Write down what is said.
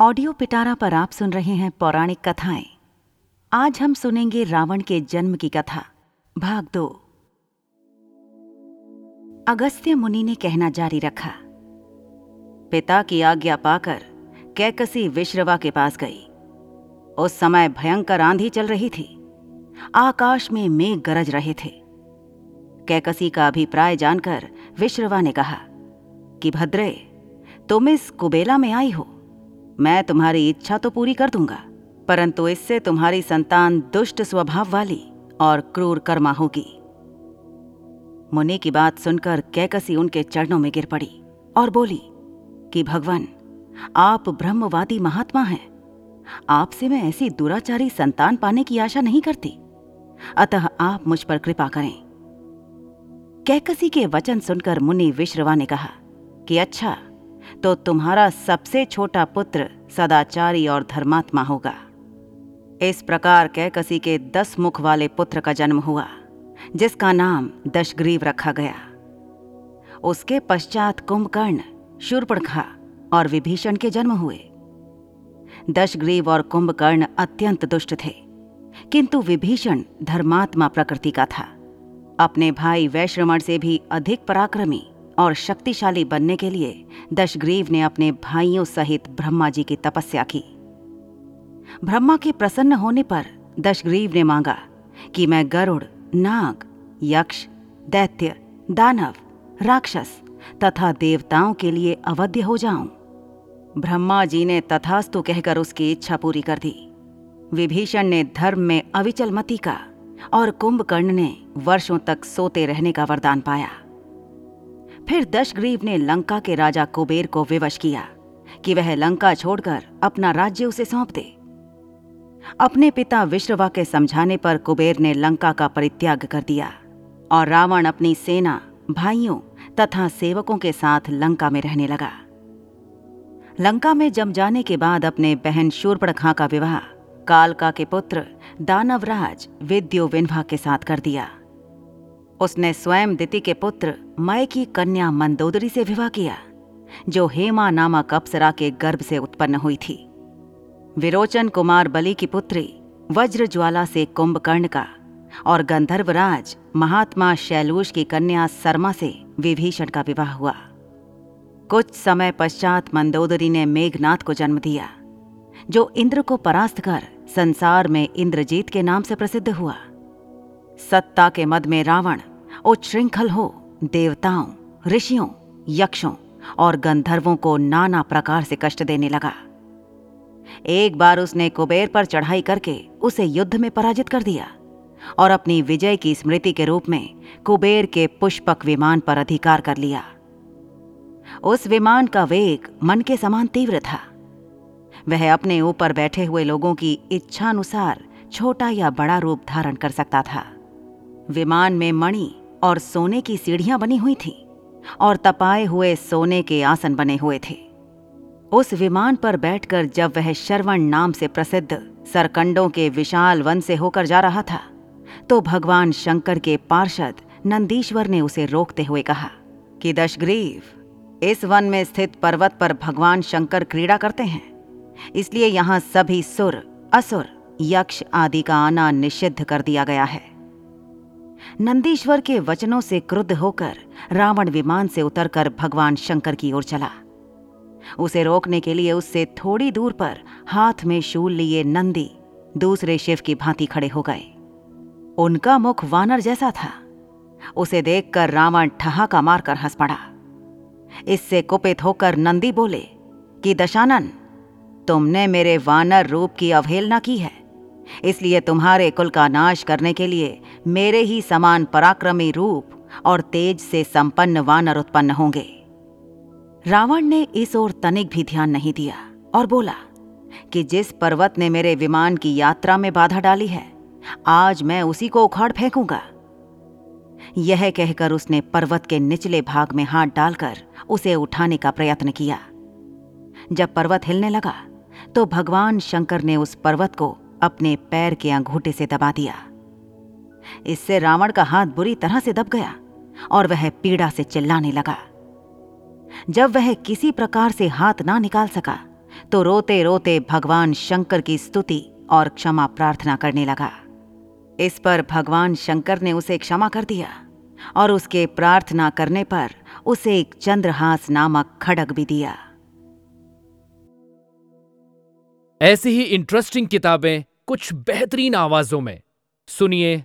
Audio पिटारा पर आप सुन रहे हैं पौराणिक कथाएँ। आज हम सुनेंगे रावण के जन्म की कथा, भाग दो। अगस्त्य मुनि ने कहना जारी रखा। पिता की आज्ञा पाकर कैकसी विश्रवा के पास गई। उस समय भयंकर आंधी चल रही थी। आकाश में मेघ गरज रहे थे। कैकसी का अभिप्राय जानकर विश्रवा ने कहा कि, भद्रे, तुम इस कुबेला में आई हो। मैं तुम्हारी इच्छा तो पूरी कर दूँगा, परंतु इससे तुम्हारी संतान दुष्ट स्वभाव वाली और क्रूर कर्मा होगी। मुनि की बात सुनकर कैकसी उनके चरणों में गिर पड़ी और बोली, कि भगवान, आप ब्रह्मवादी महात्मा हैं। आपसे मैं ऐसी दुराचारी संतान पाने की आशा नहीं करती। अतः आप मुझ पर कृपा करें। कैकसी के वचन सुनकर मुनि विश्रवा ने कहा, कि अच्छा तो तुम्हारा सबसे छोटा पुत्र सदाचारी और धर्मात्मा होगा। इस प्रकार कैकसी के दस मुख वाले पुत्र का जन्म हुआ, जिसका नाम दशग्रीव रखा गया। उसके पश्चात कुंभकर्ण, शूर्पणखा और विभीषण के जन्म हुए। दशग्रीव और कुंभकर्ण अत्यंत दुष्ट थे, किंतु विभीषण धर्मात्मा प्रकृति का था। अपने भाई वैश्रमण से भी अधिक पराक्रमी और शक्तिशाली बनने के लिए दशग्रीव ने अपने भाइयों सहित ब्रह्मा जी की तपस्या की। ब्रह्मा के प्रसन्न होने पर दशग्रीव ने मांगा कि मैं गरुड़, नाग, यक्ष, दैत्य, दानव, राक्षस तथा देवताओं के लिए अवध्य हो जाऊँ। ब्रह्मा जी ने तथास्तु कहकर उसकी इच्छा पूरी कर दी। विभीषण ने धर्म में अविचल मति का और कुंभकर्ण ने वर्षों तक सोते रहने का वरदान पाया। फिर दशग्रीव ने लंका के राजा कुबेर को विवश किया कि वह लंका छोड़कर अपना राज्य उसे सौंप दे। अपने पिता विश्रवा के समझाने पर कुबेर ने लंका का परित्याग कर दिया और रावण अपनी सेना, भाइयों तथा सेवकों के साथ लंका में रहने लगा। लंका में जम जाने के बाद अपने बहन शूर्पणखा का विवाह कालका के पुत्र दानवराज विद्यो विन्भा के साथ कर दिया। उसने स्वयं दिति के पुत्र मय की कन्या मंदोदरी से विवाह किया, जो हेमा नामक अप्सरा के गर्भ से उत्पन्न हुई थी। विरोचन कुमार बलि की पुत्री वज्रज्वाला से कुंभकर्ण का और गंधर्वराज महात्मा शैलूष की कन्या शर्मा से विभीषण का विवाह हुआ। कुछ समय पश्चात मंदोदरी ने मेघनाथ को जन्म दिया, जो इंद्र को परास्त कर संसार में इंद्रजीत के नाम से प्रसिद्ध हुआ। सत्ता के मद में रावण उच्छृंखल हो, देवताओं, ऋषियों, यक्षों और गंधर्वों को नाना प्रकार से कष्ट देने लगा। एक बार उसने कुबेर पर चढ़ाई करके उसे युद्ध में पराजित कर दिया और अपनी विजय की स्मृति के रूप में कुबेर के पुष्पक विमान पर अधिकार कर लिया। उस विमान का वेग मन के समान तीव्र था। वह अपने ऊपर बैठे हुए लोगों की इच्छानुसार छोटा या बड़ा रूप धारण कर सकता था। विमान में मणि और सोने की सीढ़ियाँ बनी हुई थीं और तपाए हुए सोने के आसन बने हुए थे। उस विमान पर बैठकर जब वह श्रवण नाम से प्रसिद्ध सरकंडों के विशाल वन से होकर जा रहा था तो भगवान शंकर के पार्षद नंदीश्वर ने उसे रोकते हुए कहा कि, दशग्रीव, इस वन में स्थित पर्वत पर भगवान शंकर क्रीड़ा करते हैं। इसलिए यहाँ सभी सुर, असुर, यक्ष आदि का आना निषिद्ध कर दिया गया है। नंदीश्वर के वचनों से क्रुद्ध होकर रावण विमान से उतरकर भगवान शंकर की ओर चला। उसे रोकने के लिए उससे थोड़ी दूर पर हाथ में शूल लिए नंदी दूसरे शिव की भांति खड़े हो गए। उनका मुख वानर जैसा था। उसे देखकर रावण ठहाका मारकर हंस पड़ा। इससे कुपित होकर नंदी बोले कि, दशानन, तुमने मेरे वानर रूप की अवहेलना की है। इसलिए तुम्हारे कुल का नाश करने के लिए मेरे ही समान पराक्रमी रूप और तेज से संपन्न वानर उत्पन्न होंगे। रावण ने इस ओर तनिक भी ध्यान नहीं दिया और बोला कि जिस पर्वत ने मेरे विमान की यात्रा में बाधा डाली है, आज मैं उसी को उखाड़ फेंकूँगा। यह कहकर उसने पर्वत के निचले भाग में हाथ डालकर उसे उठाने का प्रयत्न किया। जब पर्वत हिलने लगा तो भगवान शंकर ने उस पर्वत को अपने पैर के अंगूठे से दबा दिया। इससे रावण का हाथ बुरी तरह से दब गया और वह पीड़ा से चिल्लाने लगा। जब वह किसी प्रकार से हाथ ना निकाल सका तो रोते रोते भगवान शंकर की स्तुति और क्षमा प्रार्थना करने लगा। इस पर भगवान शंकर ने उसे क्षमा कर दिया और उसके प्रार्थना करने पर उसे एक चंद्रहास नामक खड़ग भी दिया। ऐसी ही इंटरेस्टिंग किताबें कुछ बेहतरीन आवाजों में। सुनिए